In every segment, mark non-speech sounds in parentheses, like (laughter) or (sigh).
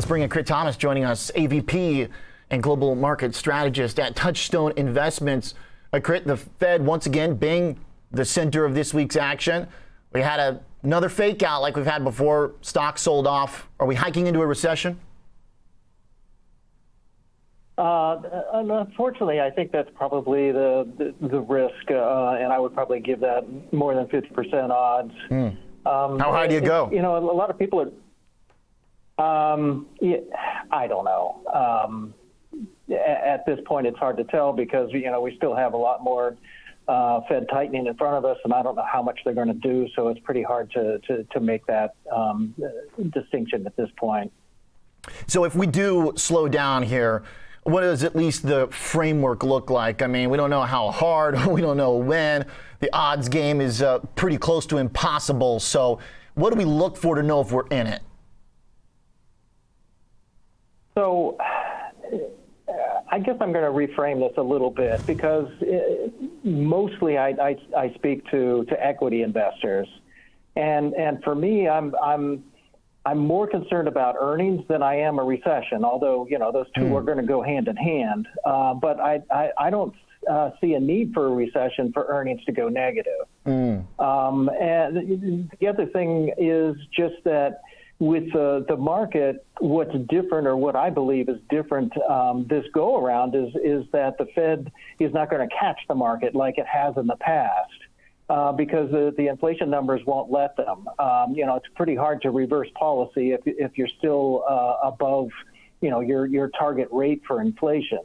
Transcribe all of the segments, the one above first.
Let's bring in Crit Thomas joining us, AVP and Global Market Strategist at Touchstone Investments. Uh, Crit, the Fed once again being the center of this week's action. We had a, another fake out like we've had before. Stocks sold off. Are we hiking into a recession? Uh, unfortunately, I think that's probably the the, the risk, uh, and I would probably give that more than 50% odds. Mm. Um, How high do you go? You know, a lot of people are um, I don't know. Um, at this point, it's hard to tell because you know we still have a lot more uh, Fed tightening in front of us, and I don't know how much they're going to do. So it's pretty hard to to, to make that um, distinction at this point. So if we do slow down here, what does at least the framework look like? I mean, we don't know how hard, (laughs) we don't know when. The odds game is uh, pretty close to impossible. So what do we look for to know if we're in it? So I guess I'm going to reframe this a little bit because uh, mostly I, I, I speak to, to equity investors. And, and for me, I'm, I'm, I'm more concerned about earnings than I am a recession, although, you know, those two mm. are going to go hand in hand. Uh, but I, I, I don't uh, see a need for a recession for earnings to go negative. Mm. Um, and the other thing is just that with uh, the market, what's different, or what I believe is different um, this go around, is is that the Fed is not going to catch the market like it has in the past. Uh, because the, the inflation numbers won't let them. Um, you know, it's pretty hard to reverse policy if, if you're still uh, above, you know, your, your target rate for inflation.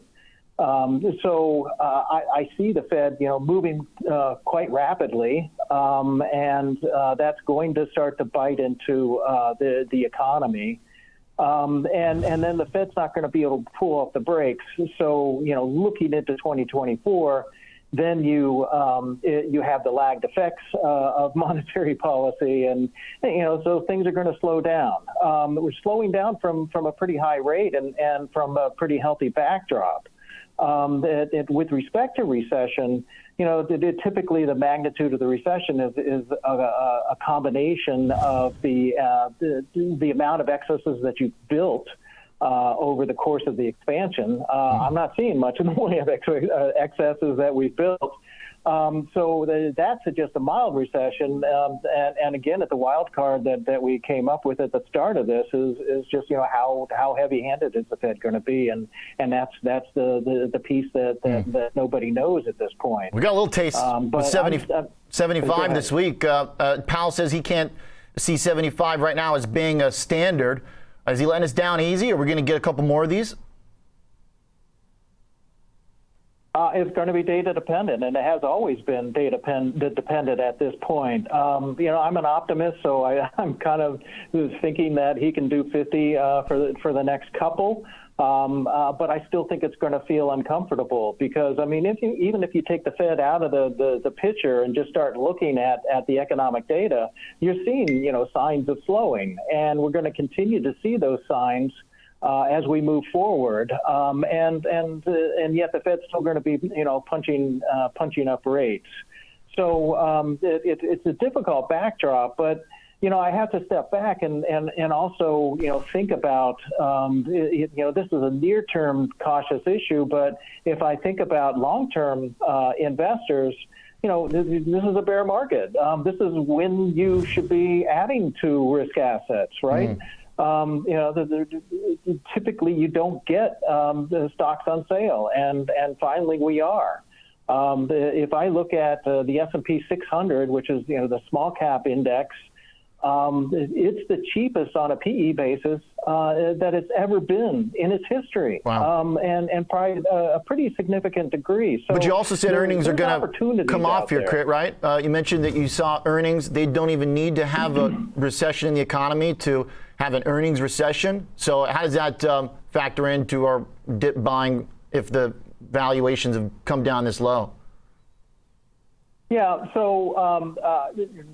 Um, so uh, I, I, see the Fed, you know, moving uh, quite rapidly, um, and uh, that's going to start to bite into uh, the the economy. Um, and and then the Fed's not going to be able to pull off the brakes. So you know, looking into 2024, then you um, it, you have the lagged effects uh, of (laughs) monetary policy, and you know, so things are going to slow down. Um, we're slowing down from from a pretty high rate and and from a pretty healthy backdrop um, it, with respect to recession, you know, it, typically the magnitude of the recession is, is a, a combination of the, uh, the, the amount of excesses that you've built uh, over the course of the expansion. Uh, mm-hmm. I'm not seeing much in the way of ex- uh, excesses that we've built. Um, so the, that's a, just a mild recession. Um, and, and, again, at the wild card that, that we came up with at the start of this is, is just you know how how heavy handed is the Fed going to be, and and that's that's the the, the piece that that, mm. that, nobody knows at this point. We got a little taste um, but 70, I'm, I'm, 75 this week. Uh, uh, Powell says he can't see 75 right now as being a standard. Is he letting us down easy? Are we going to get a couple more of these? Uh, it's going to be data dependent, and it has always been data pen, dependent at this point. Um, you know, I'm an optimist, so I, (laughs) am kind of thinking that he can do 50 uh, for the, for the next couple. Um, uh, but I still think it's going to feel uncomfortable because I mean, if you, even if you take the Fed out of the, the, the picture and just start looking at, at the economic data, you're seeing you know signs of slowing, and we're going to continue to see those signs uh, as we move forward. Um, and and uh, and yet the Fed's still going to be you know punching uh, punching up rates. So um, it, it, it's a difficult backdrop, but you know I have to step back and and and also you know think about um, it, you know this is a near term cautious issue, but if I think about long term uh, investors you know, this, is a bear market. Um, this is when you should be adding to risk assets, right? Mm um, you know, the, the, typically you don't get um, the stocks on sale, and and finally we are. Um, the, if I look at uh, the S&P 600, which is you know the small cap index, um, it's the cheapest on a PE basis uh, that it's ever been in its history, wow. um, and and probably a, a, pretty significant degree. So but you also said earnings are going to come off here, Crit, right? Uh, you mentioned that you saw earnings; they don't even need to have a (clears throat) recession in the economy to have an earnings recession. So how does that um, factor into our dip buying if the valuations have come down this low? Yeah. So um, uh,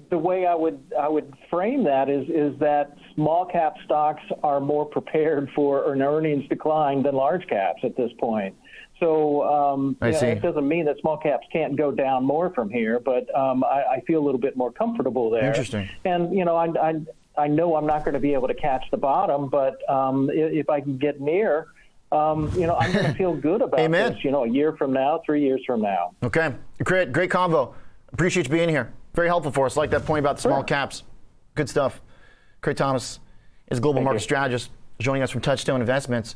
the way I would I would frame that is is that small cap stocks are more prepared for an earnings decline than large caps at this point. So um, I. Know, it doesn't mean that small caps can't go down more from here, but um, I, I, feel a little bit more comfortable there. Interesting. And you know, I, I I know I'm not going to be able to catch the bottom, but um, if, if I can get near, um, you know, I'm going to feel good about (laughs) Amen. this. You know, a year from now, three years from now. Okay, great, great convo. Appreciate you being here. Very helpful for us. Like that point about the small Sure. caps. Good stuff. Craig Thomas is global Thank market you. strategist joining us from Touchstone Investments.